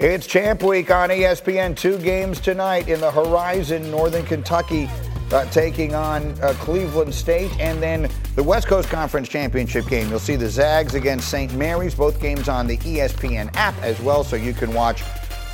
It's Champ Week on ESPN. Two games tonight in the Horizon, Northern Kentucky uh, taking on uh, Cleveland State, and then the West Coast Conference Championship game. You'll see the Zags against St. Mary's, both games on the ESPN app as well, so you can watch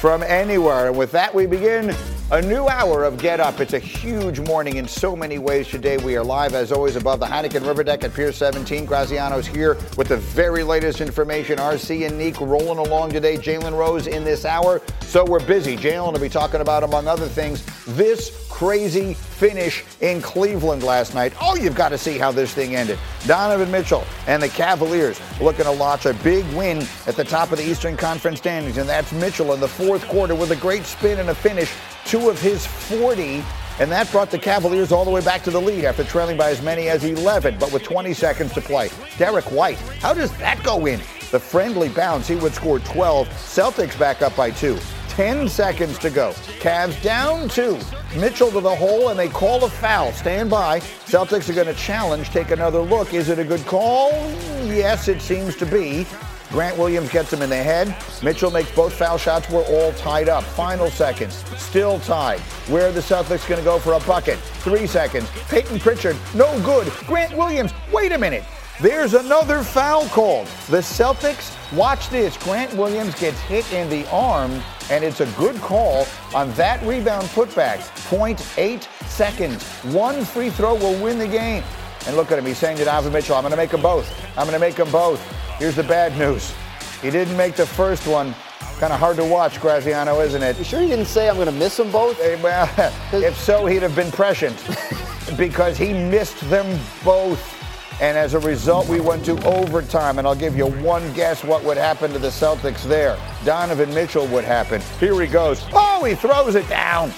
from anywhere. And with that, we begin a new hour of Get Up. It's a huge morning in so many ways today. We are live, as always, above the Heineken River Deck at Pier 17. Graziano's here with the very latest information. RC and Neek rolling along today. Jalen Rose in this hour. So we're busy. Jalen will be talking about, among other things, this crazy finish in Cleveland last night. Oh, you've got to see how this thing ended. Donovan Mitchell and the Cavaliers looking to launch a big win at the top of the Eastern Conference standings, and that's Mitchell in the fourth quarter with a great spin and a finish, two of his 40 and that brought the Cavaliers all the way back to the lead after trailing by as many as 11, but with 20 seconds to play. Derrick White, how does that go in? The friendly bounce, he would score 12. Celtics back up by two. 10 seconds to go. Cavs down two. Mitchell to the hole, and they call a foul. Stand by. Celtics are going to challenge, take another look. Is it a good call? Yes, it seems to be. Grant Williams gets him in the head. Mitchell makes both foul shots. We're all tied up. Final seconds. Still tied. Where are the Celtics going to go for a bucket? Three seconds. Payton Pritchard, no good. Grant Williams, wait a minute. There's another foul called. The Celtics, watch this. Grant Williams gets hit in the arm, and it's a good call on that rebound putback. 0.8 seconds. One free throw will win the game. And look at him. He's saying to Donovan Mitchell, I'm going to make them both. I'm going to make them both. Here's the bad news. He didn't make the first one. Kind of hard to watch, Graziano, isn't it? You sure he didn't say I'm going to miss them both? Well, if so, he'd have been prescient because he missed them both. And as a result, we went to overtime. And I'll give you one guess what would happen to the Celtics there. Donovan Mitchell would happen. Here he goes. Oh, he throws it down.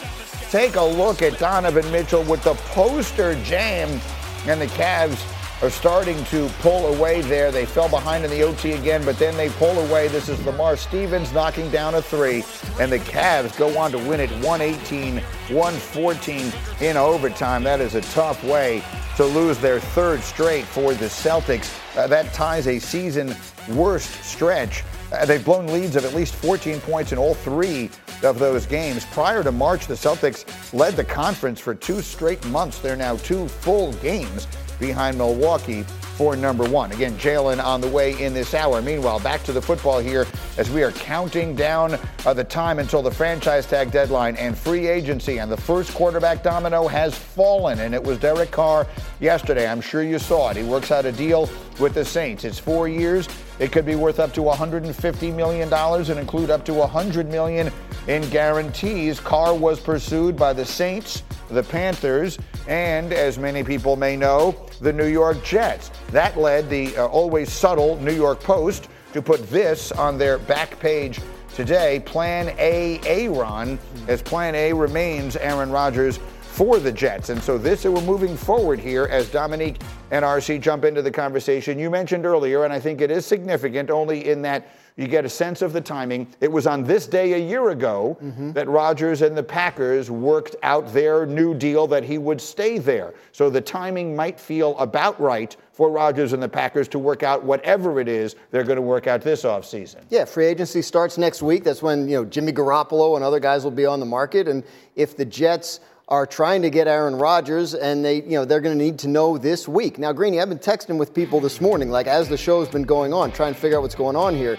Take a look at Donovan Mitchell with the poster jam. And the Cavs are starting to pull away there. They fell behind in the OT again, but then they pull away. This is Lamar Stevens knocking down a three, and the Cavs go on to win it 118 114 in overtime. That is a tough way to lose their third straight for the Celtics. Uh, that ties a season worst stretch. Uh, they've blown leads of at least 14 points in all three of those games. Prior to March, the Celtics led the conference for two straight months. They're now two full games behind Milwaukee for number one. Again, Jalen on the way in this hour. Meanwhile, back to the football here as we are counting down uh, the time until the franchise tag deadline and free agency. And the first quarterback domino has fallen, and it was Derek Carr yesterday. I'm sure you saw it. He works out a deal with the Saints. It's four years. It could be worth up to $150 million and include up to 100 million in guarantees. Carr was pursued by the Saints, the Panthers, and as many people may know, the New York Jets. That led the uh, always subtle New York Post to put this on their back page today Plan A Aaron, as Plan A remains Aaron Rodgers for the Jets. And so this, we're moving forward here as Dominique and RC jump into the conversation. You mentioned earlier, and I think it is significant only in that you get a sense of the timing. It was on this day a year ago mm-hmm. that Rodgers and the Packers worked out their new deal that he would stay there. So the timing might feel about right for Rodgers and the Packers to work out whatever it is they're going to work out this offseason. Yeah, free agency starts next week. That's when you know Jimmy Garoppolo and other guys will be on the market. And if the Jets are trying to get Aaron Rodgers, and they you know they're going to need to know this week. Now, Greeny, I've been texting with people this morning, like as the show's been going on, trying to figure out what's going on here.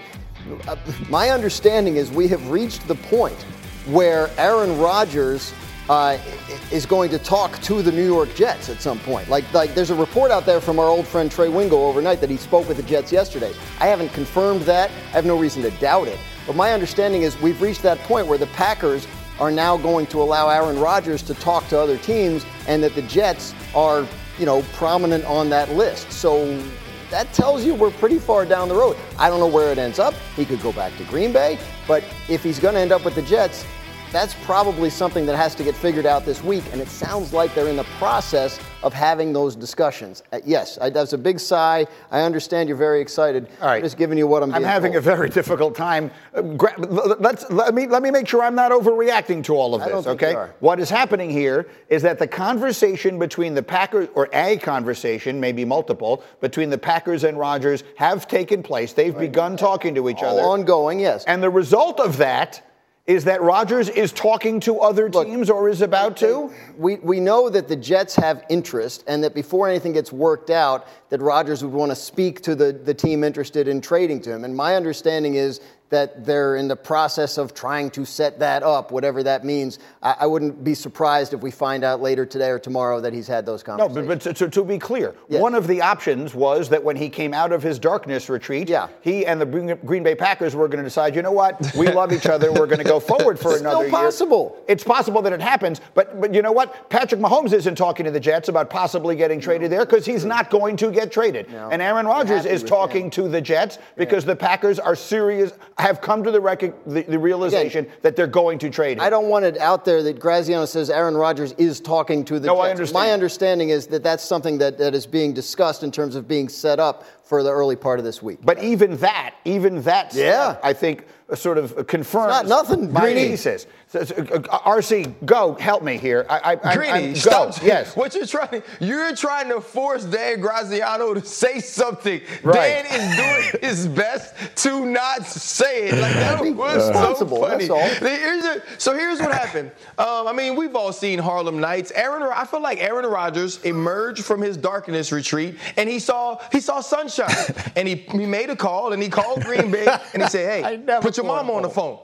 Uh, my understanding is we have reached the point where Aaron Rodgers uh, is going to talk to the New York Jets at some point. Like, like there's a report out there from our old friend Trey Wingo overnight that he spoke with the Jets yesterday. I haven't confirmed that. I have no reason to doubt it. But my understanding is we've reached that point where the Packers are now going to allow Aaron Rodgers to talk to other teams, and that the Jets are, you know, prominent on that list. So that tells you we're pretty far down the road. I don't know where it ends up. He could go back to Green Bay, but if he's going to end up with the Jets, that's probably something that has to get figured out this week, and it sounds like they're in the process of having those discussions. Uh, yes, I, that's a big sigh. I understand you're very excited. All right. I'm just giving you what I'm. I'm having told. a very difficult time. Uh, gra- let's let me let me make sure I'm not overreacting to all of this. okay. What is happening here is that the conversation between the Packers, or a conversation, maybe multiple, between the Packers and Rodgers have taken place. They've begun talking to each All other. ongoing. Yes. And the result of that is that Rodgers is talking to other Look, teams or is about to. We, we know that the Jets have interest, and that before anything gets worked out, that Rodgers would want to speak to the, the team interested in trading to him. And my understanding is that they're in the process of trying to set that up, whatever that means. I, I wouldn't be surprised if we find out later today or tomorrow that he's had those No, conversations. but, but to, to be clear, Yes. one of the options was that when he came out of his darkness retreat, Yeah. he and the Green Bay Packers were going to decide, you know what, we love each other, we're going to go forward for another. It's another still year. possible. It's possible that it happens, but but you know what? Patrick Mahomes isn't talking to the Jets about possibly getting traded there because he's not going to get traded. No. And Aaron Rodgers is talking him. to the Jets because the Packers are serious, have come to the, rec- the, the realization that they're going to trade him. I don't want it out there that Graziano says Aaron Rodgers is talking to the No, Jets. I understand. My understanding is that that's something that, that is being discussed in terms of being set up for the early part of this week. But even that, even that, Yeah. step, I think, uh, sort of confirms It's not nothing, my Greeny. thesis. So, so, uh, RC, go help me here. I, I, I'm- I'm, go. stop. Yes. What you're trying, you're trying to force Dan Graziano to say something. Right. Dan is doing his best to not say it. Like that Be was so responsible, funny. that's all. Here's a- so here's what happened. Um, I mean, we've all seen Harlem Nights. Aaron, I feel like Aaron Rodgers emerged from his darkness retreat and he saw he saw sunshine and he, he made a call and he called Green Bay and he said, "Hey, put your mom on the phone."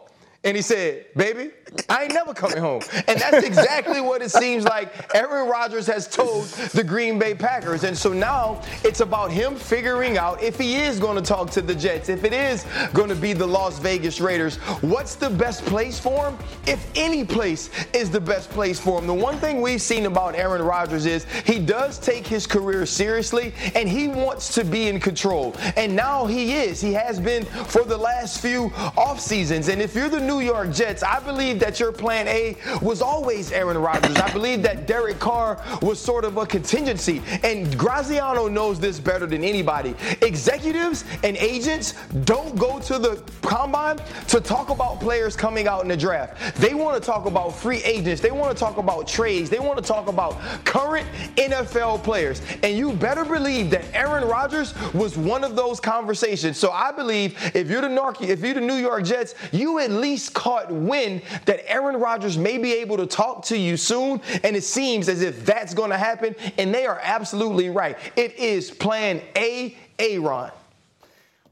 And he said, Baby, I ain't never coming home. And that's exactly what it seems like Aaron Rodgers has told the Green Bay Packers. And so now it's about him figuring out if he is going to talk to the Jets, if it is going to be the Las Vegas Raiders, what's the best place for him? If any place is the best place for him. The one thing we've seen about Aaron Rodgers is he does take his career seriously and he wants to be in control. And now he is. He has been for the last few off seasons. And if you're the New York Jets, I believe that your plan A was always Aaron Rodgers. I believe that Derek Carr was sort of a contingency. And Graziano knows this better than anybody. Executives and agents don't go to the combine to talk about players coming out in the draft. They want to talk about free agents. They want to talk about trades. They want to talk about current NFL players. And you better believe that Aaron Rodgers was one of those conversations. So I believe if you're the Nor- if you're the New York Jets, you at least caught wind that Aaron Rodgers may be able to talk to you soon. And it seems as if that's going to happen. And they are absolutely right. It is plan A, Aaron.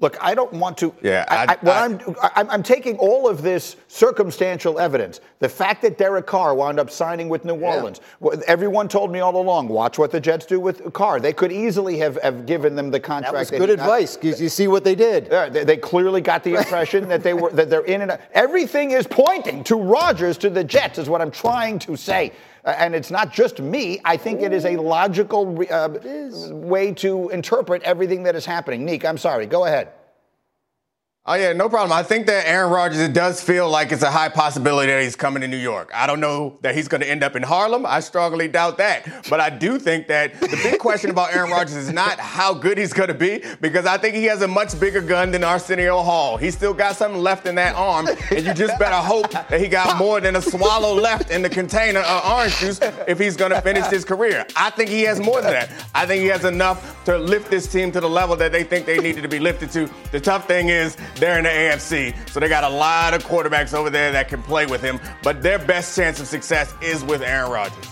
Look, I don't want to. Yeah, I, I- I- I'm, I'm, I'm taking all of this circumstantial evidence. The fact that Derek Carr wound up signing with New Orleans. Well, Everyone told me all along, watch what the Jets do with Carr. They could easily have, have given them the contract. that was good advice because you see what they did. Yeah, they, they clearly got the impression that they were that they're in and out. everything is pointing to Rodgers to the Jets is what I'm trying to say. Uh, and it's not just me. I think it is a logical uh, way to interpret everything that is happening. Neek, I'm sorry. Go ahead. Oh yeah, no problem. I think that Aaron Rodgers, it does feel like it's a high possibility that he's coming to New York. I don't know that he's going to end up in Harlem. I strongly doubt that. But I do think that the big question about Aaron Rodgers is not how good he's going to be, because I think he has a much bigger gun than Arsenio Hall. He's still got something left in that arm, and you just better hope that he got more than a swallow left in the container of orange juice if he's going to finish his career. I think he has more than that. I think he has enough to lift this team to the level that they think they needed to be lifted to. The tough thing is they're in the AFC, so they got a lot of quarterbacks over there that can play with him. But their best chance of success is with Aaron Rodgers.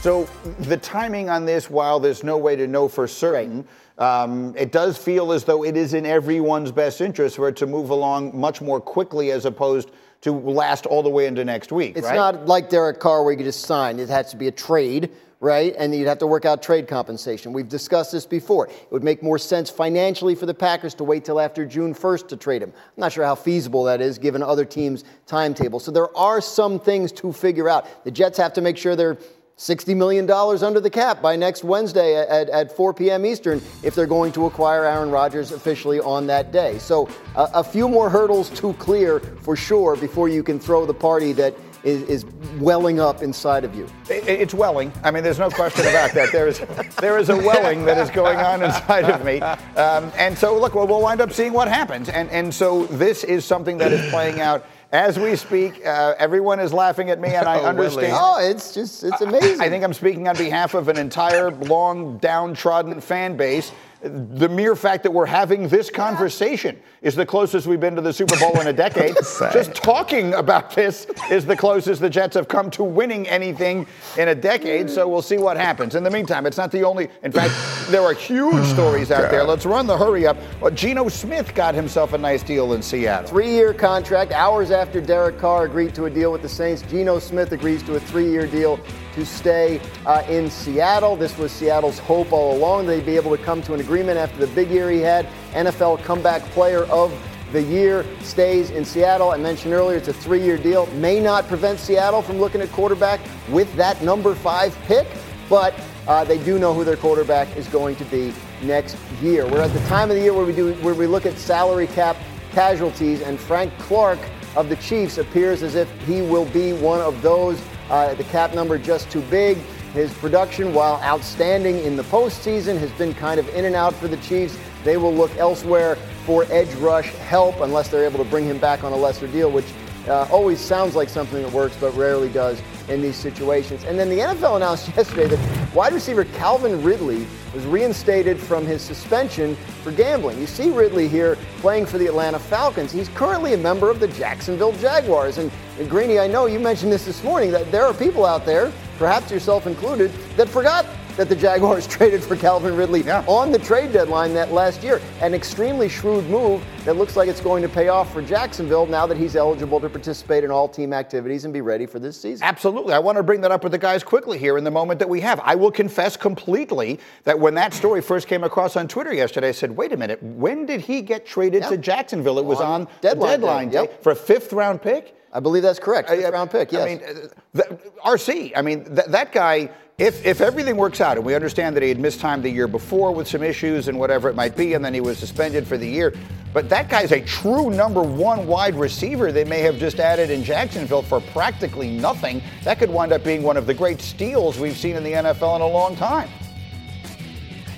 So the timing on this, while there's no way to know for certain, um, it does feel as though it is in everyone's best interest for it to move along much more quickly as opposed to last all the way into next week. It's right? not like Derek Carr where you just sign. It has to be a trade, right? And you'd have to work out trade compensation. We've discussed this before. It would make more sense financially for the Packers to wait till after June 1st to trade him. I'm not sure how feasible that is given other teams' timetable. So there are some things to figure out. The Jets have to make sure they're $60 million under the cap by next Wednesday at, at 4 p.m. Eastern if they're going to acquire Aaron Rodgers officially on that day. So uh, a few more hurdles to clear for sure before you can throw the party that is, is welling up inside of you. It's welling. I mean, there's no question about that. There is, there is a welling that is going on inside of me. Um, and so, look, we'll, we'll wind up seeing what happens. And, and so this is something that is playing out as we speak, uh, everyone is laughing at me, and I oh, understand. Oh, it's just, it's amazing. I, I think I'm speaking on behalf of an entire long, downtrodden fan base the mere fact that we're having this conversation is the closest we've been to the Super Bowl in a decade. Just talking about this is the closest the Jets have come to winning anything in a decade. So we'll see what happens. In the meantime, it's not the only. In fact, there are huge stories out there. Let's run the hurry up. Well, Geno Smith got himself a nice deal in Seattle. Three-year contract. Hours after Derek Carr agreed to a deal with the Saints, Geno Smith agrees to a three-year deal to stay uh, in Seattle. This was Seattle's hope all along. They'd be able to come to an agreement after the big year he had. NFL comeback player of the year stays in Seattle. I mentioned earlier it's a three year deal. May not prevent Seattle from looking at quarterback with that number five pick, but uh, they do know who their quarterback is going to be next year. We're at the time of the year where we do where we look at salary cap casualties, and Frank Clark of the Chiefs appears as if he will be one of those uh, the cap number just too big. His production, while outstanding in the postseason, has been kind of in and out for the Chiefs. They will look elsewhere for edge rush help unless they're able to bring him back on a lesser deal, which uh, always sounds like something that works, but rarely does in these situations. And then the NFL announced yesterday that wide receiver Calvin Ridley was reinstated from his suspension for gambling. You see Ridley here playing for the Atlanta Falcons. He's currently a member of the Jacksonville Jaguars. And, and Greeny, I know you mentioned this this morning that there are people out there, perhaps yourself included, that forgot that the Jaguars traded for Calvin Ridley yeah. on the trade deadline that last year. An extremely shrewd move that looks like it's going to pay off for Jacksonville now that he's eligible to participate in all team activities and be ready for this season. Absolutely. I want to bring that up with the guys quickly here in the moment that we have. I will confess completely that when that story first came across on Twitter yesterday, I said, wait a minute, when did he get traded to Jacksonville? It was on, on deadline, deadline day, yep. for a fifth round pick. I believe that's correct. Fifth round pick, yes. I mean, uh, the, RC, I mean, th- that guy if, if everything works out, and we understand that he had missed time the year before with some issues and whatever it might be, and then he was suspended for the year, but that guy's a true number one wide receiver they may have just added in Jacksonville for practically nothing. That could wind up being one of the great steals we've seen in the NFL in a long time.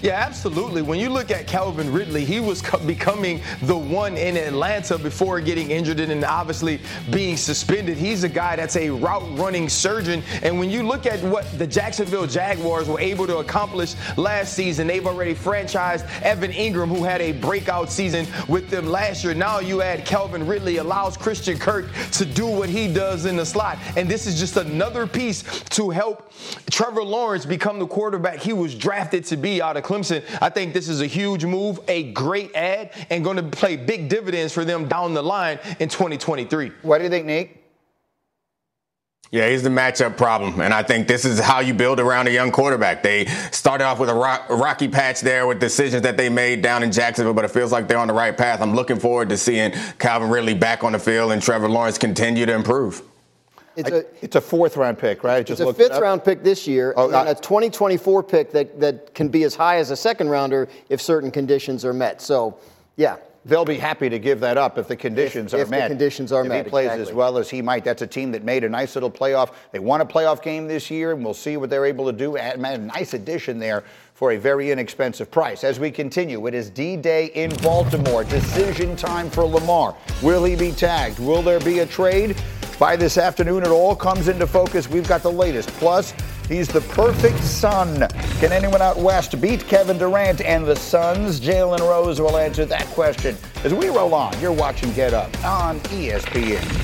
Yeah, absolutely. When you look at Calvin Ridley, he was co- becoming the one in Atlanta before getting injured and obviously being suspended. He's a guy that's a route running surgeon. And when you look at what the Jacksonville Jaguars were able to accomplish last season, they've already franchised Evan Engram, who had a breakout season with them last year. Now you add Calvin Ridley, allows Christian Kirk to do what he does in the slot. And this is just another piece to help Trevor Lawrence become the quarterback he was drafted to be out of Clemson. Clemson. I think this is a huge move, a great add, and going to play big dividends for them down the line in 2023. What do you think, Nick? Yeah, he's the matchup problem. And I think this is how you build around a young quarterback. They started off with a, rock, a, rocky patch there with decisions that they made down in Jacksonville, but it feels like they're on the right path. I'm looking forward to seeing Calvin Ridley back on the field and Trevor Lawrence continue to improve. It's a, it's a fourth round pick, right? Just it's a fifth round pick this year, oh, and a 2024 pick that, that can be as high as a second rounder if certain conditions are met. So, yeah. They'll be happy to give that up if the conditions if, are if met. If the conditions are if met. If he plays exactly. as well as he might, that's a team that made a nice little playoff. They won a playoff game this year, and we'll see what they're able to do. A nice addition there for a very inexpensive price. As we continue, it is D Day in Baltimore. Decision time for Lamar. Will he be tagged? Will there be a trade? By this afternoon, it all comes into focus. We've got the latest. Plus, he's the perfect son. Can anyone out west beat Kevin Durant and the Suns? Jalen Rose will answer that question as we roll on. You're watching Get Up on ESPN.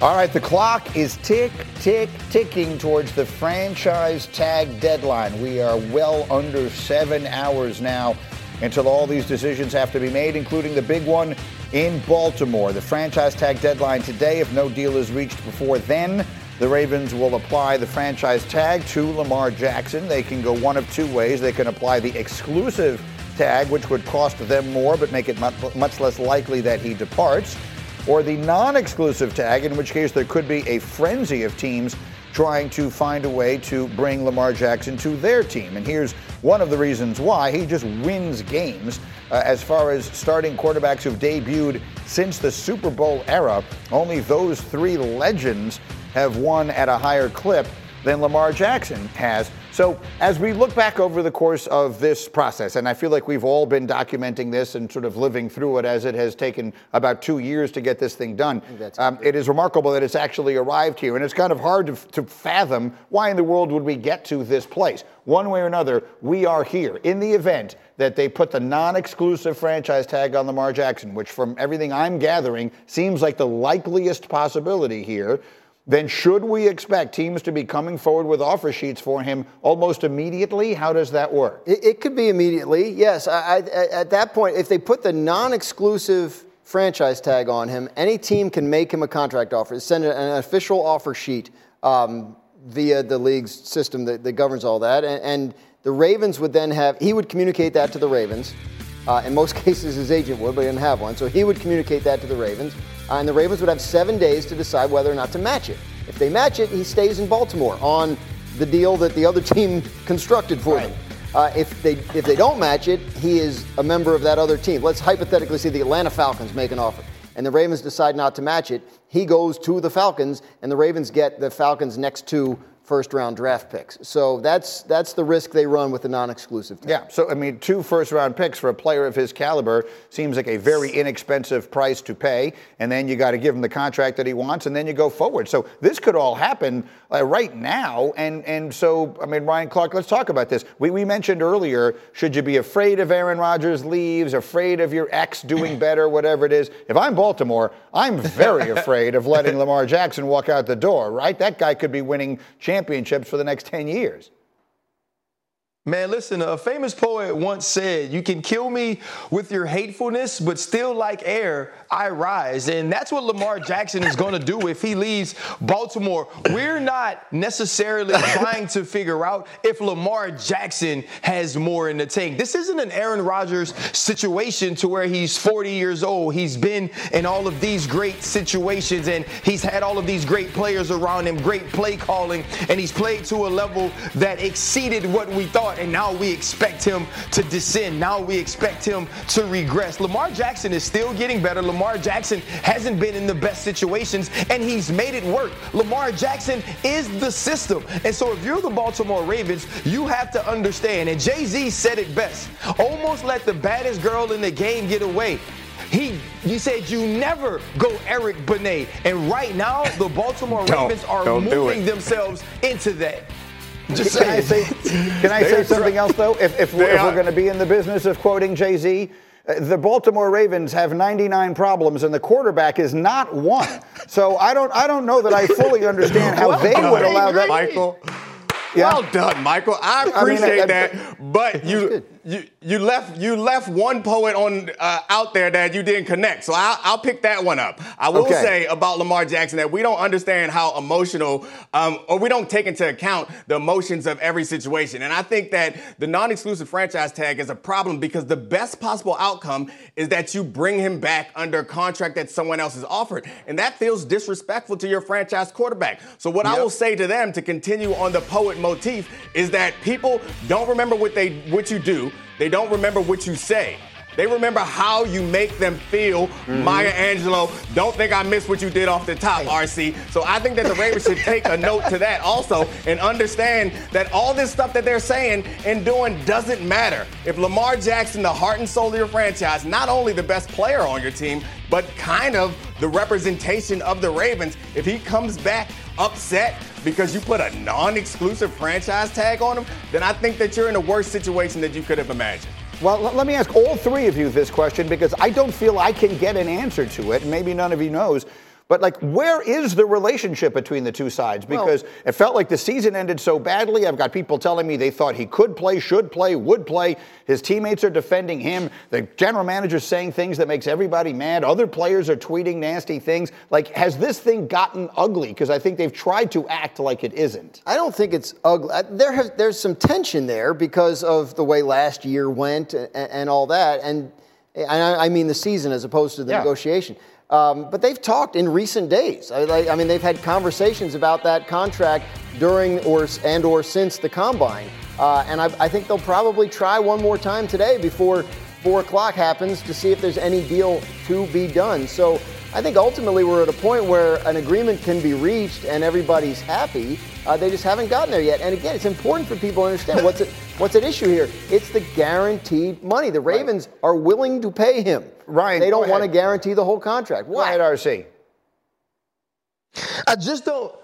All right, the clock is tick, tick, ticking towards the franchise tag deadline. We are well under seven hours now until all these decisions have to be made, including the big one in Baltimore. The franchise tag deadline today, if no deal is reached before then, the Ravens will apply the franchise tag to Lamar Jackson. They can go one of two ways. They can apply the exclusive tag, which would cost them more but make it much less likely that he departs or the non exclusive tag, in which case there could be a frenzy of teams trying to find a way to bring Lamar Jackson to their team. And here's one of the reasons why he just wins games. Uh, as far as starting quarterbacks who've debuted since the Super Bowl era, only those three legends have won at a higher clip than Lamar Jackson has. So, as we look back over the course of this process, and I feel like we've all been documenting this and sort of living through it as it has taken about two years to get this thing done, um, it is remarkable that it's actually arrived here. And it's kind of hard to, to fathom why in the world would we get to this place. One way or another, we are here in the event that they put the non exclusive franchise tag on Lamar Jackson, which, from everything I'm gathering, seems like the likeliest possibility here then should we expect teams to be coming forward with offer sheets for him almost immediately? How does that work? It, it could be immediately, yes. I, I, at that point, if they put the non exclusive franchise tag on him, any team can make him a contract offer, send an official offer sheet um, via the league's system that, that governs all that. And, and the Ravens would then have, he would communicate that to the Ravens. Uh, in most cases, his agent would, but he didn't have one. So he would communicate that to the Ravens. Uh, and the Ravens would have seven days to decide whether or not to match it. If they match it, he stays in Baltimore on the deal that the other team constructed for right. him. Uh, if they if they don't match it, he is a member of that other team. Let's hypothetically see the Atlanta Falcons make an offer, and the Ravens decide not to match it. He goes to the Falcons, and the Ravens get the Falcons' next two first round draft picks. So that's that's the risk they run with the non-exclusive. Yeah. So I mean, two first round picks for a player of his caliber seems like a very inexpensive price to pay, and then you got to give him the contract that he wants, and then you go forward. So this could all happen uh, right now, and and so I mean, Ryan Clark, let's talk about this. We we mentioned earlier, should you be afraid of Aaron Rodgers leaves, afraid of your ex doing better, whatever it is? If I'm Baltimore, I'm very afraid of letting Lamar Jackson walk out the door. Right? That guy could be winning championships championships for the next 10 years. Man, listen, a famous poet once said, You can kill me with your hatefulness, but still, like air, I rise. And that's what Lamar Jackson is going to do if he leaves Baltimore. We're not necessarily trying to figure out if Lamar Jackson has more in the tank. This isn't an Aaron Rodgers situation to where he's 40 years old. He's been in all of these great situations and he's had all of these great players around him, great play calling, and he's played to a level that exceeded what we thought and now we expect him to descend. Now we expect him to regress. Lamar Jackson is still getting better. Lamar Jackson hasn't been in the best situations, and he's made it work. Lamar Jackson is the system. And so if you're the Baltimore Ravens, you have to understand, and Jay Z said it best almost let the baddest girl in the game get away. He, you said you never go Eric Benet, and right now the Baltimore Ravens are moving themselves into that. Just can I say, can I say something else though? If, if, we're, we're going to be in the business of quoting Jay Z, uh, the Baltimore Ravens have 99 problems, and the quarterback is not one. So I don't, I don't know that I fully understand how well they would allow that. Michael. Yeah. Well done, Michael. I appreciate I mean, I, I, that, but you you you left you left one poet on uh, out there that you didn't connect. So I'll, I'll pick that one up. I will okay. say about Lamar Jackson that we don't understand how emotional, um, or we don't take into account the emotions of every situation. And I think that the non-exclusive franchise tag is a problem because the best possible outcome is that you bring him back under contract that someone else has offered, and that feels disrespectful to your franchise quarterback. So what yep. I will say to them to continue on the poet motif is that people don't remember what they what you do. They don't remember what you say. They remember how you make them feel. Mm-hmm. Maya Angelou, don't think I missed what you did off the top, RC. So I think that the Ravens should take a note to that also and understand that all this stuff that they're saying and doing doesn't matter. If Lamar Jackson, the heart and soul of your franchise, not only the best player on your team, but kind of the representation of the Ravens, if he comes back upset because you put a non-exclusive franchise tag on him, then I think that you're in a worse situation that you could have imagined. Well, let me ask all three of you this question because I don't feel I can get an answer to it. Maybe none of you knows. But like, where is the relationship between the two sides? Because well, it felt like the season ended so badly. I've got people telling me they thought he could play, should play, would play. His teammates are defending him. The general manager's saying things that makes everybody mad. Other players are tweeting nasty things. Like, has this thing gotten ugly? Because I think they've tried to act like it isn't. I don't think it's ugly. There has, there's some tension there because of the way last year went and, and all that. And I mean the season as opposed to the yeah. negotiation. Um, but they've talked in recent days. I, I, mean, they've had conversations about that contract during or and or since the combine, uh, and I, I, think they'll probably try one more time today before four o'clock happens to see if there's any deal to be done. So I think ultimately we're at a point where an agreement can be reached and everybody's happy. Uh, they just haven't gotten there yet. And again, it's important for people to understand what's at, what's at issue here. It's the guaranteed money. The Ravens right. are willing to pay him. Ryan, they don't want to guarantee the whole contract. Why? at RC. I just don't.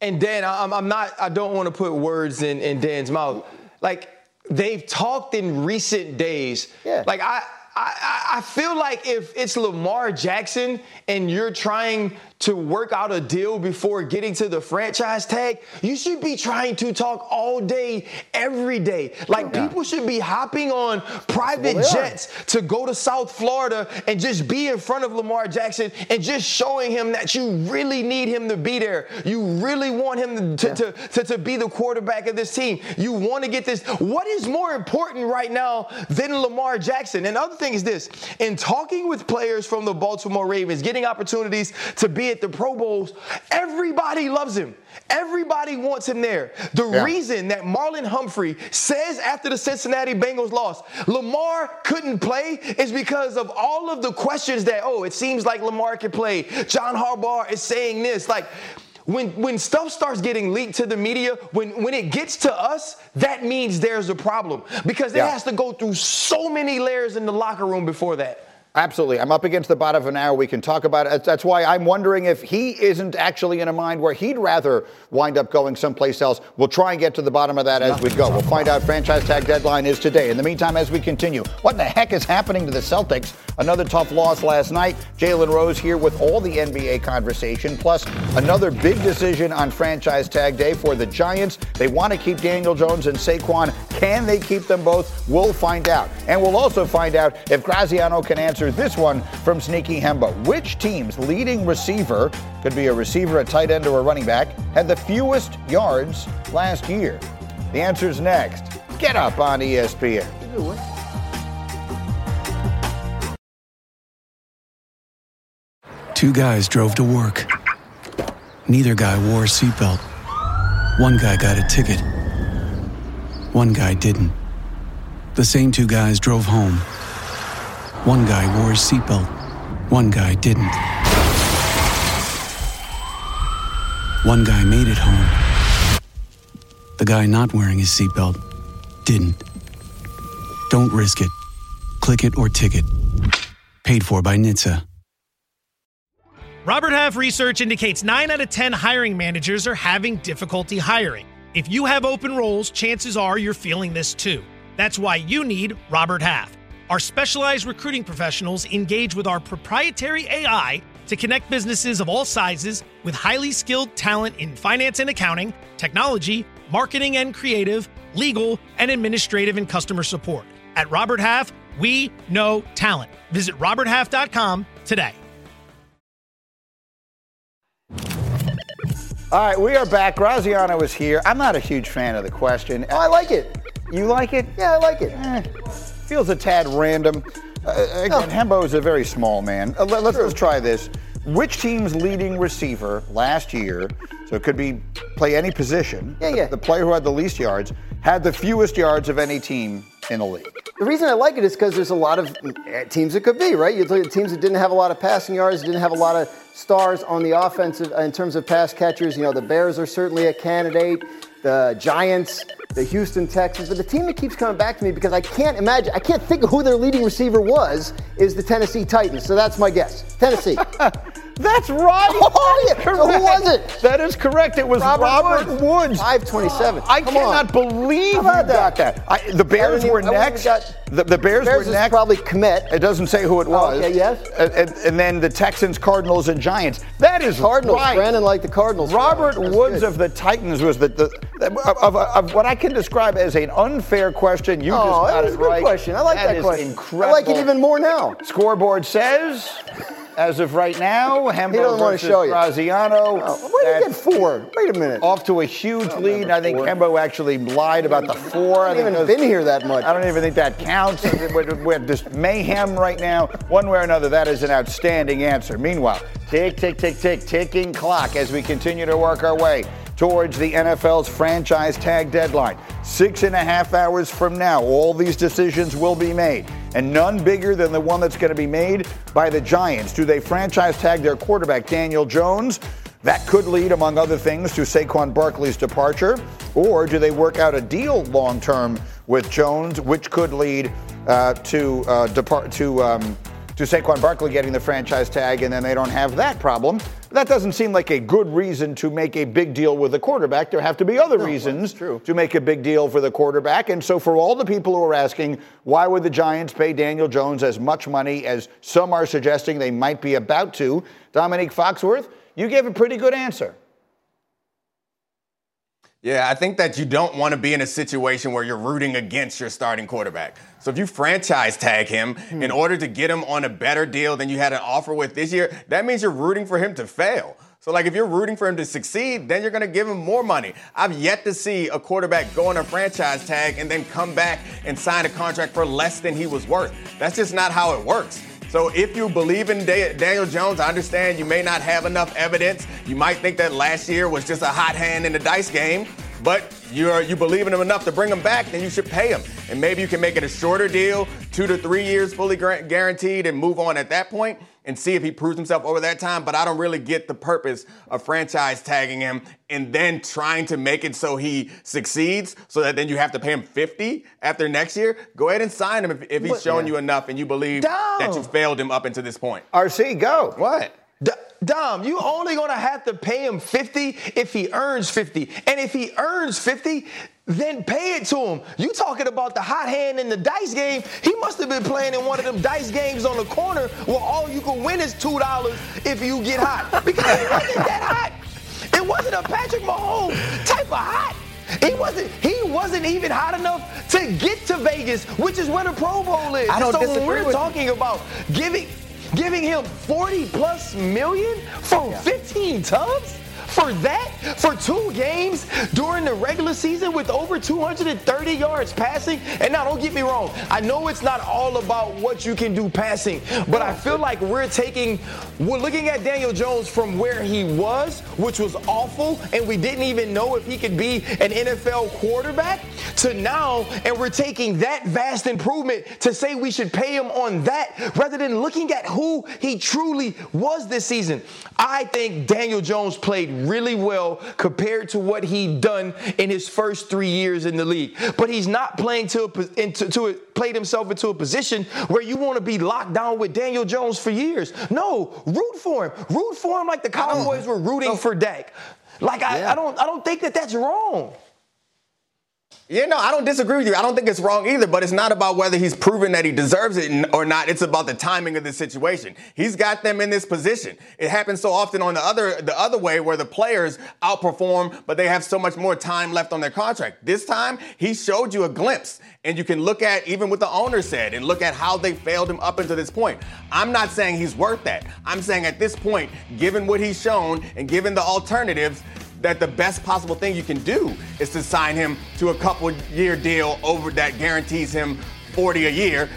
And Dan, I'm, I'm not. I don't want to put words in, in Dan's mouth. Like they've talked in recent days. Yeah. Like I. I, I, feel like if it's Lamar Jackson and you're trying to work out a deal before getting to the franchise tag, you should be trying to talk all day, every day. Like yeah. people should be hopping on private well, jets to go to South Florida and just be in front of Lamar Jackson and just showing him that you really need him to be there. You really want him to, yeah. to, to, to be the quarterback of this team. You want to get this. What is more important right now than Lamar Jackson? And other thing is this in talking with players from the Baltimore Ravens, getting opportunities to be the Pro Bowls, everybody loves him. Everybody wants him there. The yeah. reason that Marlon Humphrey says after the Cincinnati Bengals lost, Lamar couldn't play is because of all of the questions that, oh, it seems like Lamar can play. John Harbaugh is saying this. Like, when, when stuff starts getting leaked to the media, when, when it gets to us, that means there's a problem because it yeah. has to go through so many layers in the locker room before that. Absolutely. I'm up against the bottom of an hour. We can talk about it. That's why I'm wondering if he isn't actually in a mind where he'd rather wind up going someplace else. We'll try and get to the bottom of that as we go. We'll find out franchise tag deadline is today. In the meantime, as we continue, what the heck is happening to the Celtics? Another tough loss last night. Jalen Rose here with all the NBA conversation, plus another big decision on franchise tag day for the Giants. They want to keep Daniel Jones and Saquon. Can they keep them both? We'll find out. And we'll also find out if Graziano can answer answer this one from Sneaky Hembo. Which team's leading receiver, could be a receiver, a tight end, or a running back, had the fewest yards last year? The answer's next. Get up on ESPN. Two guys drove to work. Neither guy wore a seatbelt. One guy got a ticket. One guy didn't. The same two guys drove home. One guy wore his seatbelt, one guy didn't. One guy made it home. The guy not wearing his seatbelt didn't. Don't risk it. Click it or ticket. Paid for by NHTSA. Robert Half research indicates 9 out of 10 hiring managers are having difficulty hiring. If you have open roles, chances are you're feeling this too. That's why you need Robert Half. Our specialized recruiting professionals engage with our proprietary AI to connect businesses of all sizes with highly skilled talent in finance and accounting, technology, marketing and creative, legal, and administrative and customer support. At Robert Half, we know talent. Visit RobertHalf.com today. All right, we are back. Graziano is here. I'm not a huge fan of the question. Oh, I like it. You like it? Yeah, I like it. Eh, feels a tad random. Uh, again, Hembo is a very small man. Uh, let, us let's try this. Which team's leading receiver last year, so it could be play any position, Yeah, yeah. the player who had the least yards, had the fewest yards of any team in the league? The reason I like it is because there's a lot of eh, teams it could be, right? You look at teams that didn't have a lot of passing yards, didn't have a lot of stars on the offensive in terms of pass catchers. You know, the Bears are certainly a candidate, the Giants, the Houston Texans. But the team that keeps coming back to me because I can't imagine, I can't think of who their leading receiver was, is the Tennessee Titans. So that's my guess. Tennessee. That's right. Oh, yeah. So who was it? That is correct. It was Robert Robert, Woods. Woods. 527. I Come cannot on. believe How you about got that? that. I, the Bears were even next. got- the, the Bears, Bears were next. probably Kmet. It doesn't say who it oh, was. okay, yes. And, and, and then the Texans, Cardinals, and Giants. That is Cardinals. right. Brandon liked the Cardinals. Robert Woods good. of the Titans was the, the, of, of, of what I can describe as an unfair question. You Oh, just that got it a good right. question. I like that, is question. Incredible. I like it even more now. Scoreboard says, as of right now, Hembo versus show. Graziano. Oh, where did That's get four? Wait a minute. Off to a huge lead. I think four. Hembo actually lied about the four. I, I haven't even been here that much. I don't even think that counts. we're just mayhem right now. One way or another, that is an outstanding answer. Meanwhile, tick, tick, tick, tick, ticking clock as we continue to work our way towards the NFL's franchise tag deadline. Six and a half hours from now, all these decisions will be made, and none bigger than the one that's going to be made by the Giants. Do they franchise tag their quarterback, Daniel Jones? That could lead, among other things, to Saquon Barkley's departure. Or do they work out a deal long term with Jones, which could lead uh, to uh, depart to um, to Saquon Barkley getting the franchise tag, and then they don't have that problem. That doesn't seem like a good reason to make a big deal with the quarterback. There have to be other reasons true. to make a big deal for the quarterback. And so, for all the people who are asking, why would the Giants pay Daniel Jones as much money as some are suggesting they might be about to? Dominique Foxworth, you gave a pretty good answer. Yeah, I think that you don't want to be in a situation where you're rooting against your starting quarterback. So if you franchise tag him in hmm. order to get him on a better deal than you had an offer with this year, that means you're rooting for him to fail. So like if you're rooting for him to succeed, then you're going to give him more money. I've yet to see a quarterback go on a franchise tag and then come back and sign a contract for less than he was worth. That's just not how it works. So if you believe in Da- Daniel Jones, I understand you may not have enough evidence. You might think that last year was just a hot hand in the dice game, but you're you believe in him enough to bring him back, then you should pay him. And maybe you can make it a shorter deal, two to three years fully guaranteed, and move on at that point and see if he proves himself over that time. But I don't really get the purpose of franchise tagging him and then trying to make it so he succeeds, so that then you have to pay him 50 after next year. Go ahead and sign him if, if he's shown you enough and you believe that you failed him up until this point. RC, go. What? D- Dom, you only gonna have to pay him 50 if he earns 50. And if he earns 50, then pay it to him. You talking about the hot hand in the dice game? He must have been playing in one of them dice games on the corner where all you can win is two dollars if you get hot. Because it wasn't that hot. It wasn't a Patrick Mahomes type of hot. He wasn't. He wasn't even hot enough to get to Vegas, which is where the Pro Bowl is. I don't so when disagree we're with you. talking about giving giving him 40 plus million for 15 tubs? For that? For two games during the regular season with over 230 yards passing? And now, don't get me wrong. I know it's not all about what you can do passing, but I feel like we're taking, we're looking at Daniel Jones from where he was, which was awful, and we didn't even know if he could be an NFL quarterback, to now, and we're taking that vast improvement to say we should pay him on that rather than looking at who he truly was this season. I think Daniel Jones played really well compared to what he done in his first three years in the league. But he's not playing to, a, into, to a, played himself into a position where you want to be locked down with Daniel Jones for years. No, root for him. Root for him like the Cowboys were rooting for Dak. Like I, Yeah. I don't I don't think that that's wrong. Yeah, no, I don't disagree with you. I don't think it's wrong either, but it's not about whether he's proven that he deserves it or not. It's about the timing of the situation. He's got them in this position. It happens so often on the other the other way where the players outperform, but they have so much more time left on their contract. This time, he showed you a glimpse, and you can look at even what the owner said and look at how they failed him up until this point. I'm not saying he's worth that. I'm saying at this point, given what he's shown and given the alternatives, that the best possible thing you can do is to sign him to a couple year deal over that guarantees him 40 a year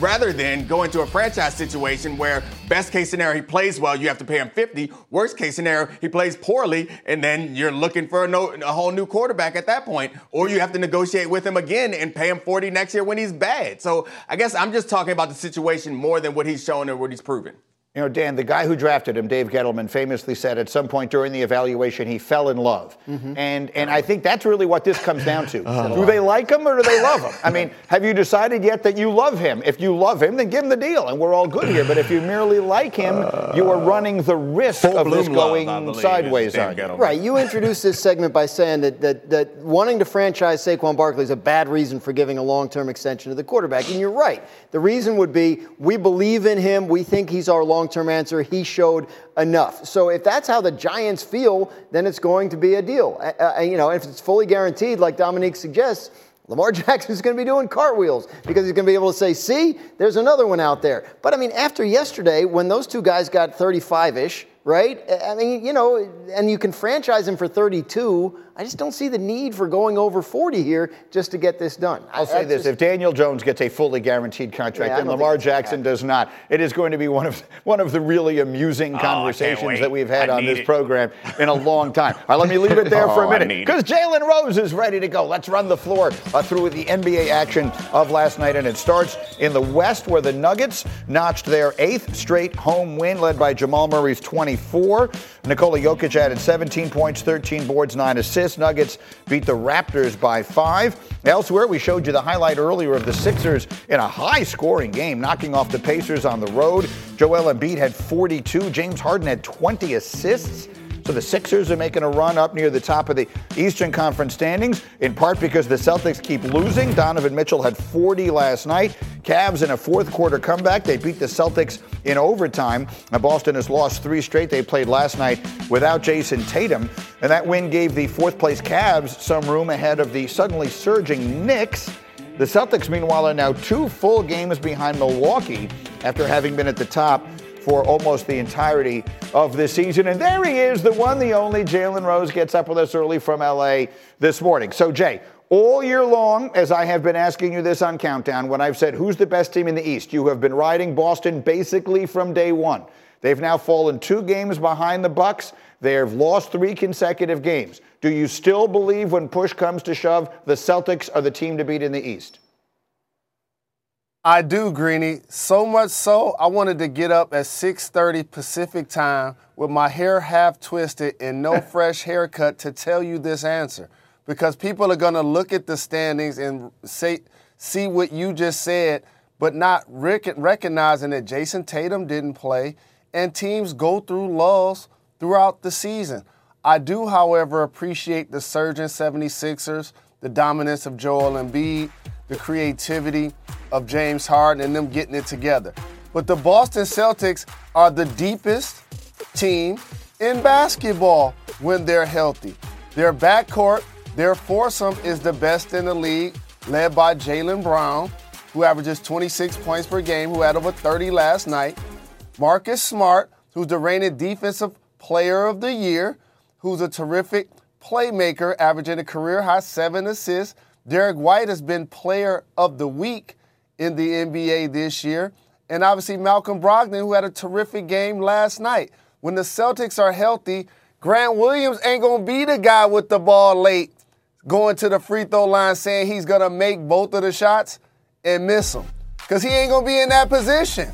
rather than go into a franchise situation where best case scenario he plays well you have to pay him 50 worst case scenario he plays poorly and then you're looking for a, no, a whole new quarterback at that point or you have to negotiate with him again and pay him 40 next year when he's bad. So i guess i'm just talking about the situation more than what he's shown or what he's proven You know, Dan, the guy who drafted him, Dave Gettleman, famously said at some point during the evaluation he fell in love. Mm-hmm. And and I think that's really what this comes down to. Uh-huh. do they like him or do they love him? I mean, have you decided yet that you love him? If you love him, then give him the deal and we're all good here. But if you merely like him, you are uh, running the risk Full of this bloom love, going sideways on you. Right. You introduced this segment by saying that, that, that wanting to franchise Saquon Barkley is a bad reason for giving a long term extension to the quarterback. And you're right. The reason would be we believe in him. We think he's our long term answer. He showed enough. So if that's how the Giants feel, then it's going to be a deal. Uh, you know, if it's fully guaranteed, like Dominique suggests, Lamar Jackson's going to be doing cartwheels because he's going to be able to say, see, there's another one out there. But I mean, after yesterday, when those two guys got 35 ish, right? I mean, you know, and you can franchise him for 32. I just don't see the need for going over 40 here just to get this done. I'll say That's this: just- if Daniel Jones gets a fully guaranteed contract Yeah, and Lamar think it's gonna Jackson does not, it is going to be one of one of the really amusing conversations that we've had I on this it. program in a long time. All right, let me leave it there for a Oh, minute because Jalen Rose is ready to go. Let's run the floor uh, through the NBA action of last night, and it starts in the West where the Nuggets notched their eighth straight home win, led by Jamal Murray's 24. Nikola Jokic added 17 points, 13 boards, 9 assists. Nuggets beat the Raptors by five. Elsewhere, we showed you the highlight earlier of the Sixers in a high scoring game, knocking off the Pacers on the road. Joel Embiid had 42. James Harden had 20 assists. So the Sixers are making a run up near the top of the Eastern Conference standings, in part because the Celtics keep losing. Donovan Mitchell had 40 last night. Cavs in a fourth quarter comeback. They beat the Celtics in overtime. Now Boston has lost three straight. They played last night without Jayson Tatum. And that win gave the fourth place Cavs some room ahead of the suddenly surging Knicks. The Celtics, meanwhile, are now two full games behind Milwaukee after having been at the top for almost the entirety of this season. And there he is, the one, the only. Jalen Rose gets up with us early from LA this morning. So, Jay, all year long, as I have been asking you this on Countdown, when I've said who's the best team in the East, you have been riding Boston basically from day one. They've now fallen two games behind the Bucks. They have lost three consecutive games. Do you still believe when push comes to shove, the Celtics are the team to beat in the East? I do, Greeny. So much so, I wanted to get up at 6:30 Pacific time with my hair half twisted and no fresh haircut to tell you this answer, because people are gonna look at the standings and say, see what you just said, but not rec- recognizing that Jayson Tatum didn't play, and teams go through lulls throughout the season. I do, however, appreciate the surging 76ers, the dominance of Joel Embiid, the creativity of James Harden, and them getting it together. But the Boston Celtics are the deepest team in basketball when they're healthy. Their backcourt, their foursome is the best in the league, led by Jaylen Brown, who averages 26 points per game, who had over 30 last night. Marcus Smart, who's the reigning defensive player of the year, who's a terrific playmaker, averaging a career high seven assists. Derrick White has been player of the week in the NBA this year. And obviously, Malcolm Brogdon, who had a terrific game last night. When the Celtics are healthy, Grant Williams ain't going to be the guy with the ball late, going to the free throw line saying he's going to make both of the shots and miss them. Because he ain't going to be in that position.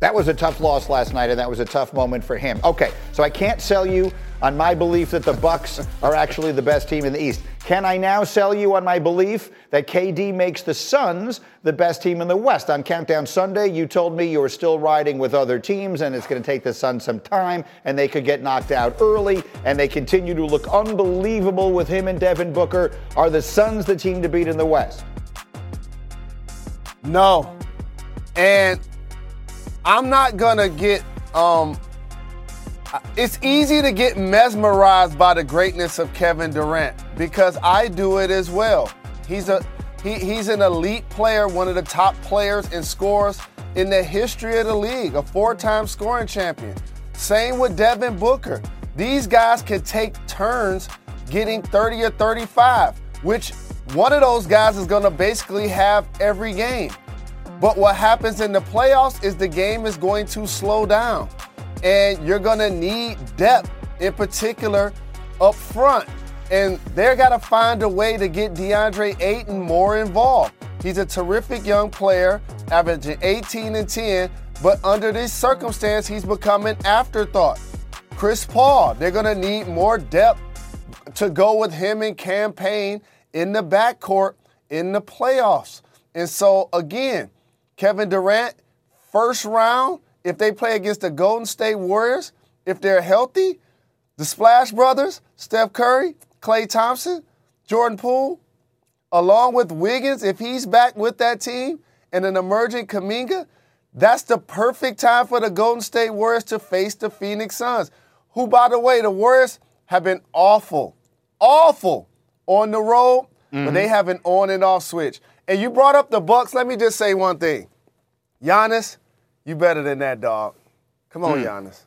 That was a tough loss last night, and that was a tough moment for him. Okay, so I can't sell you on my belief that the Bucks are actually the best team in the East. Can I now sell you on my belief that KD makes the Suns the best team in the West? On Countdown Sunday, you told me you were still riding with other teams and it's going to take the Suns some time and they could get knocked out early and they continue to look unbelievable with him and Devin Booker. Are the Suns the team to beat in the West? No. And I'm not going to get um it's easy to get mesmerized by the greatness of Kevin Durant because I do it as well. He's a he, he's an elite player, one of the top players and scorers in the history of the league, a four-time scoring champion. Same with Devin Booker. These guys can take turns getting 30 or 35, which one of those guys is going to basically have every game. But what happens in the playoffs is the game is going to slow down and you're to need depth in particular up front. And they're got to find a way to get DeAndre Ayton more involved. He's a terrific young player, averaging 18 and 10, but under this circumstance, he's become an afterthought. Chris Paul, they're to need more depth to go with him in Cam Payne in the backcourt in the playoffs. And so, again, Kevin Durant, first round, if they play against the Golden State Warriors, if they're healthy, the Splash Brothers, Steph Curry, Klay Thompson, Jordan Poole, along with Wiggins, if he's back with that team, and an emerging Kuminga, that's the perfect time for the Golden State Warriors to face the Phoenix Suns, who, by the way, the Warriors have been awful, awful on the road, mm-hmm. but they mm-hmm. have an on and off switch. And you brought up the Bucks. Let me just say one thing. Giannis, you better than that, dog. Come on, mm. Giannis.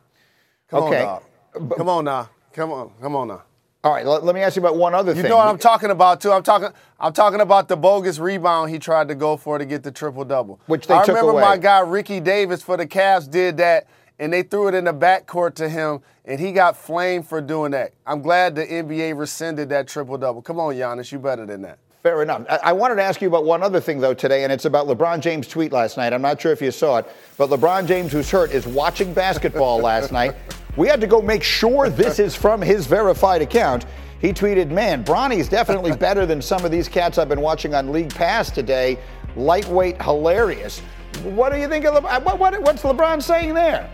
Come okay. on, dog. Come on now. Come on. Come on now. All right, let, let, me ask you about one other you thing. You know what I'm talking about too. I'm talking. I'm talking about the bogus rebound he tried to go for to get the triple double. Which they I took remember away. my guy Ricky Davis for the Cavs did that, and they threw it in the backcourt to him, and he got flamed for doing that. I'm glad the NBA rescinded that triple double. Come on, Giannis, you better than that. Fair enough. I wanted to ask you about one other thing, though, today, and it's about LeBron James' tweet last night. I'm not sure if you saw it, but LeBron James, who's hurt, is watching basketball last night. We had to go make sure this is from his verified account. He tweeted, Man, Bronny's definitely better than some of these cats I've been watching on League Pass today. Lightweight, hilarious. What do you think of LeBron? Uh, what, what, what's LeBron saying there?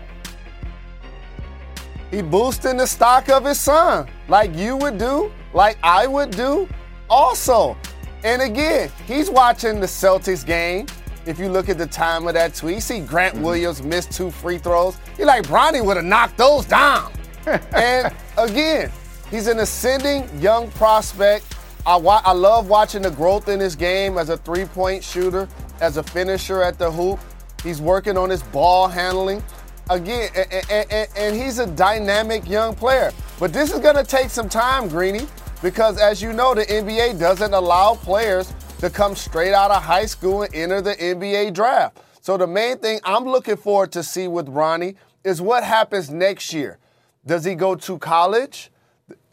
He boosting the stock of his son, like you would do, like I would do. Also, and again, he's watching the Celtics game. If you look at the time of that tweet, you see Grant mm-hmm. Williams missed two free throws. He like Bronny would have knocked those down. and again, he's an ascending young prospect. I, wa- I love watching the growth in his game as a three-point shooter, as a finisher at the hoop. He's working on his ball handling. Again, and, and, and he's a dynamic young player. But this is going to take some time, Greeny. Because as you know, the NBA doesn't allow players to come straight out of high school and enter the NBA draft. So the main thing I'm looking forward to see with Bronny is what happens next year. Does he go to college?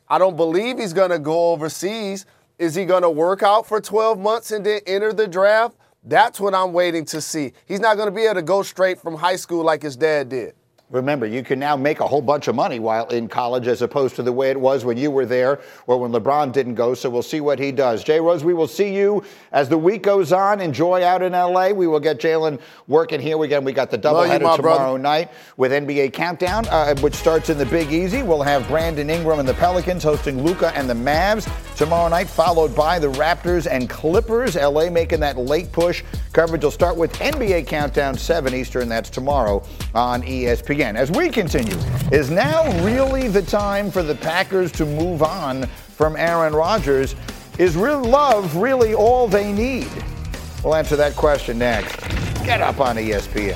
I don't believe he's going to go overseas. Is he going to work out for 12 months and then enter the draft? That's what I'm waiting to see. He's not going to be able to go straight from high school like his dad did. Remember, you can now make a whole bunch of money while in college as opposed to the way it was when you were there or when LeBron didn't go. So we'll see what he does. Jay Rose, we will see you as the week goes on. Enjoy out in LA. We will get Jalen working here. Again, we got the doubleheader tomorrow brother. night with NBA Countdown, uh, which starts in the Big Easy. We'll have Brandon Ingram and the Pelicans hosting Luka and the Mavs tomorrow night, followed by the Raptors and Clippers. LA making that late push. Coverage will start with NBA Countdown 7 Eastern. That's tomorrow on ESPN again as we continue. Is now really the time for the Packers to move on from Aaron Rodgers? Is real love really all they need? We'll answer that question next. Get up on ESPN.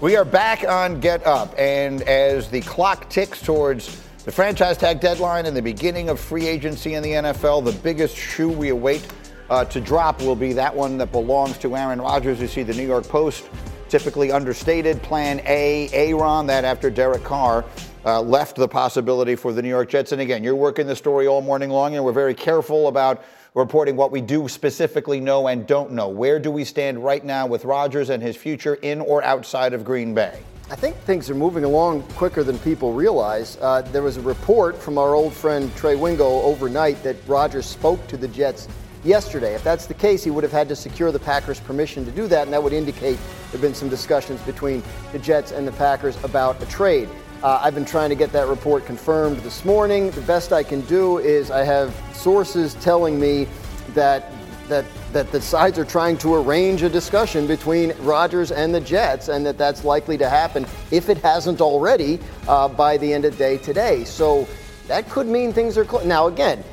We are back on Get Up, and as the clock ticks towards the franchise tag deadline and the beginning of free agency in the NFL, the biggest shoe we await uh, to drop will be that one that belongs to Aaron Rodgers. You see the New York Post typically understated plan A, Aaron, that after Derek Carr uh, left the possibility for the New York Jets. And again, you're working the story all morning long, and we're very careful about reporting what we do specifically know and don't know. Where do we stand right now with Rodgers and his future in or outside of Green Bay? I think things are moving along quicker than people realize. Uh, there was a report from our old friend Trey Wingo overnight that Rodgers spoke to the Jets yesterday. If that's the case, he would have had to secure the Packers' permission to do that, and that would indicate there have been some discussions between the Jets and the Packers about a trade. Uh, I've been trying to get that report confirmed this morning. The best I can do is I have sources telling me that that that the sides are trying to arrange a discussion between Rodgers and the Jets, and that that's likely to happen if it hasn't already uh, by the end of day today. So that could mean things are close. Now again.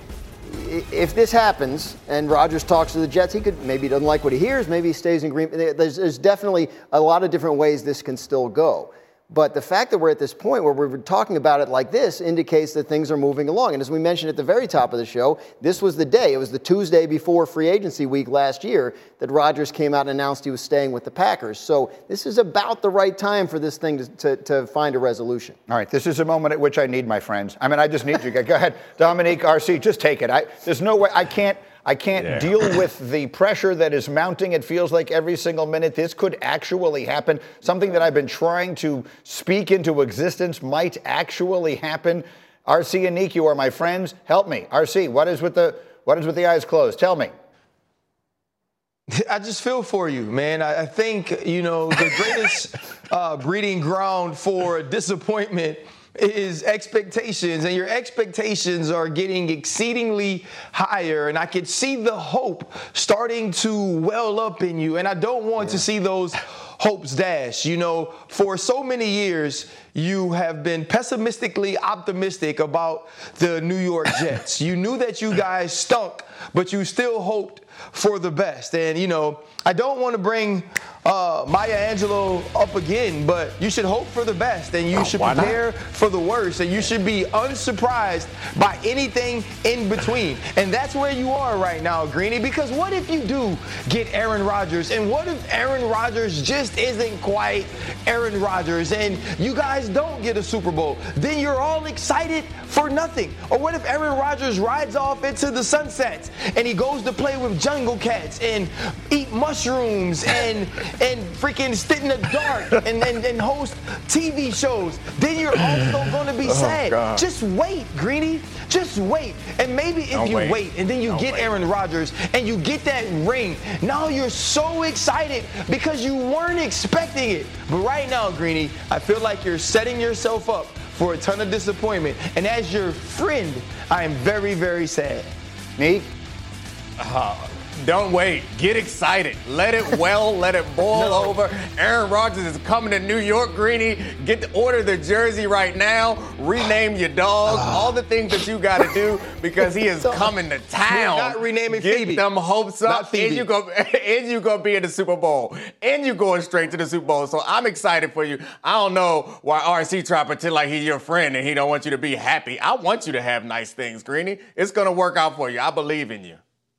If this happens and Rodgers talks to the Jets, he could maybe doesn't like what he hears. Maybe he stays in Green. There's, there's definitely a lot of different ways this can still go. But the fact that we're at this point where we're talking about it like this indicates that things are moving along. And as we mentioned at the very top of the show, this was the day, it was the Tuesday before free agency week last year that Rodgers came out and announced he was staying with the Packers. So this is about the right time for this thing to, to, to find a resolution. All right, this is a moment at which I need my friends. I mean, I just need you. Go ahead, Dominique, RC, just take it. I, there's no way, I can't. I can't yeah. deal with the pressure that is mounting. It feels like every single minute this could actually happen. Something that I've been trying to speak into existence might actually happen. RC and Nick, you are my friends. Help me. RC, what is with the what is with the eyes closed? Tell me. I just feel for you, man. I think, you know, the greatest uh, breeding ground for disappointment is expectations, and your expectations are getting exceedingly higher. And I could see the hope starting to well up in you. And I don't want yeah. to see those hopes dash. You know, for so many years, you have been pessimistically optimistic about the New York Jets. you knew that you guys stunk, but you still hoped for the best. And, you know, I don't want to bring uh, Maya Angelou up again, but you should hope for the best and you oh, should prepare not? for the worst and you should be unsurprised by anything in between. And that's where you are right now, Greeny, because what if you do get Aaron Rodgers and what if Aaron Rodgers just isn't quite Aaron Rodgers and you guys don't get a Super Bowl? Then you're all excited for nothing. Or what if Aaron Rodgers rides off into the sunset and he goes to play with jungle cats and eat mushrooms and and freaking sit in the dark and, and, and host TV shows, then you're also going to be oh, sad. God. Just wait, Greeny. Just wait. And maybe if Don't you wait. wait. and then you Don't get wait. Aaron Rodgers and you get that ring, now you're so excited because you weren't expecting it. But right now, Greeny, I feel like you're setting yourself up for a ton of disappointment. And as your friend, I am very, very sad. Nate? Uh, Don't wait. Get excited. Let it well, let it boil no. over. Aaron Rodgers is coming to New York, Greeny. Get to order the jersey right now. Rename your dog. Uh, all the things that you got to do because he is coming to town. Not renaming Get Phoebe. them hopes up. And you go and you gonna be in the Super Bowl. And you going straight to the Super Bowl. So I'm excited for you. I don't know why RC try to pretend like he's your friend and he don't want you to be happy. I want you to have nice things, Greeny. It's gonna work out for you. I believe in you.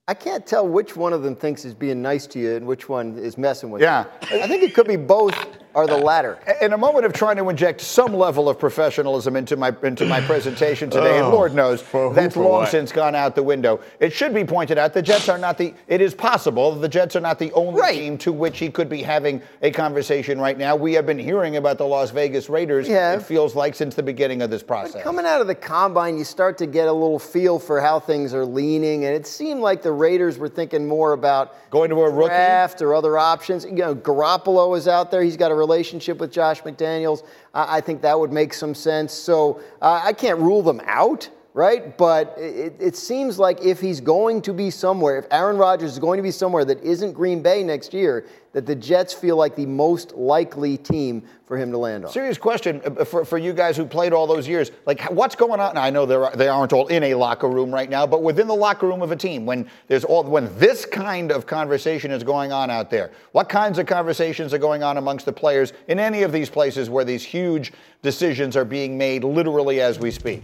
I can't tell which one of them thinks is being nice to you and which one is messing with yeah. you. Yeah. I think it could be both are the uh, latter. In a moment of trying to inject some level of professionalism into my into my presentation today, oh, and Lord knows that's long what? since gone out the window. It should be pointed out the Jets are not the. It is possible the Jets are not the only right. team to which he could be having a conversation right now. We have been hearing about the Las Vegas Raiders. Yeah. It feels like since the beginning of this process. But coming out of the combine, you start to get a little feel for how things are leaning, and it seemed like the Raiders were thinking more about going to a draft or other options. You know, Garoppolo is out there; he's got a relationship with Josh McDaniels. I, I think that would make some sense. So uh, I can't rule them out right? But it, it, seems like if he's going to be somewhere, if Aaron Rodgers is going to be somewhere that isn't Green Bay next year, that the Jets feel like the most likely team for him to land on. Serious question uh, for, for you guys who played all those years. Like, what's going on? I know they aren't all in a locker room right now, but within the locker room of a team, when there's all when this kind of conversation is going on out there, what kinds of conversations are going on amongst the players in any of these places where these huge decisions are being made literally as we speak?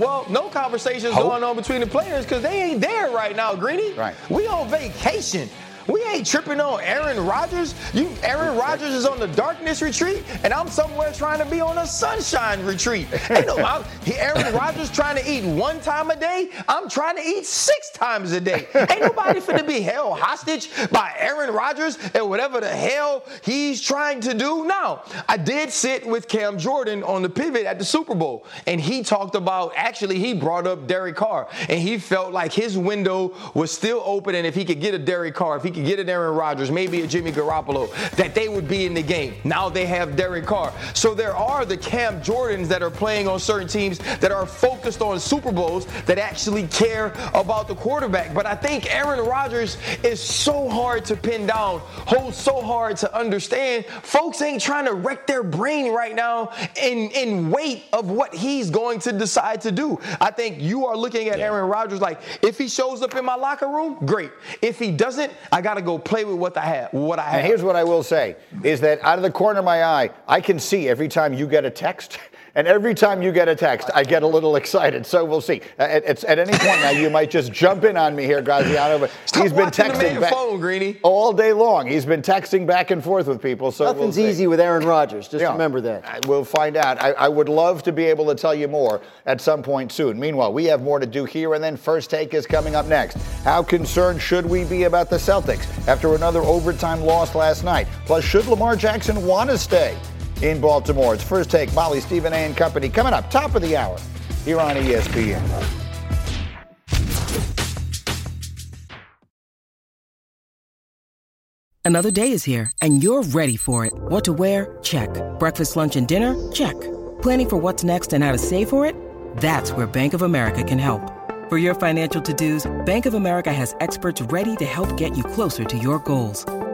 Well, no conversations Hope. going on between the players because they ain't there right now, Greeny. Right. We on vacation. We ain't tripping on Aaron Rodgers. You, Aaron Rodgers is on the darkness retreat, and I'm somewhere trying to be on a sunshine retreat. Ain't no, I'm, Aaron Rodgers trying to eat one time a day. I'm trying to eat six times a day. Ain't nobody finna be held hostage by Aaron Rodgers and whatever the hell he's trying to do. Now, I did sit with Cam Jordan on the pivot at the Super Bowl, and he talked about actually he brought up Derek Carr, and he felt like his window was still open, and if he could get a Derek Carr, if he could get an Aaron Rodgers, maybe a Jimmy Garoppolo, that they would be in the game. Now they have Derek Carr. So there are the Cam Jordans that are playing on certain teams that are focused on Super Bowls that actually care about the quarterback. But I think Aaron Rodgers is so hard to pin down, holds so hard to understand. Folks ain't trying to wreck their brain right now in, in weight of what he's going to decide to do. I think you are looking at Aaron Rodgers like, if he shows up in my locker room, great. If he doesn't, I got to go play with what I have. What I have. And here's what I will say: is that out of the corner of my eye, I can see every time you get a text. And every time you get a text, I get a little excited. So we'll see. Uh, at, at, at any point now, you might just jump in on me here, Graziano. But Stop he's been texting the back phone, Greeny. all day long. He's been texting back and forth with people. So nothing's we'll easy with Aaron Rodgers. Just yeah. remember that. We'll find out. I, I, would love to be able to tell you more at some point soon. Meanwhile, we have more to do here, and then first take is coming up next. How concerned should we be about the Celtics after another overtime loss last night? Plus, should Lamar Jackson want to stay? In Baltimore. It's first take, Molly, Stephen A. and Company, coming up, top of the hour here on ESPN. Another day is here, and you're ready for it. What to wear? Check. Breakfast, lunch, and dinner? Check. Planning for what's next and how to save for it? That's where Bank of America can help. For your financial to-dos, Bank of America has experts ready to help get you closer to your goals.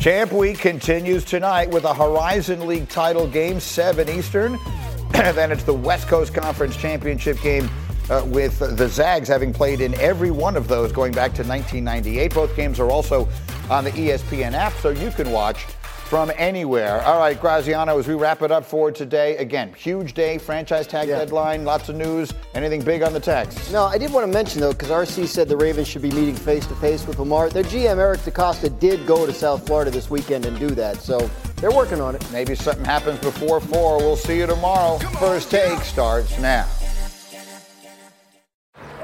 Champ Week continues tonight with a Horizon League title game, 7 Eastern. then it's the West Coast Conference Championship game uh, with the Zags having played in every one of those going back to 1998. Both games are also on the ESPN app, so you can watch from anywhere. All right, Graziano, as we wrap it up for today, again, huge day, franchise tag deadline, lots of news. Anything big on the text? No, I did want to mention though, because RC said the Ravens should be meeting face to face with Lamar. Their GM Eric DeCosta did go to South Florida this weekend and do that, so they're working on it. Maybe something happens before four. We'll see you tomorrow. First take starts now.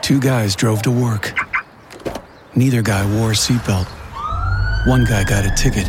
Two guys drove to work. Neither guy wore a seatbelt. One guy got a ticket.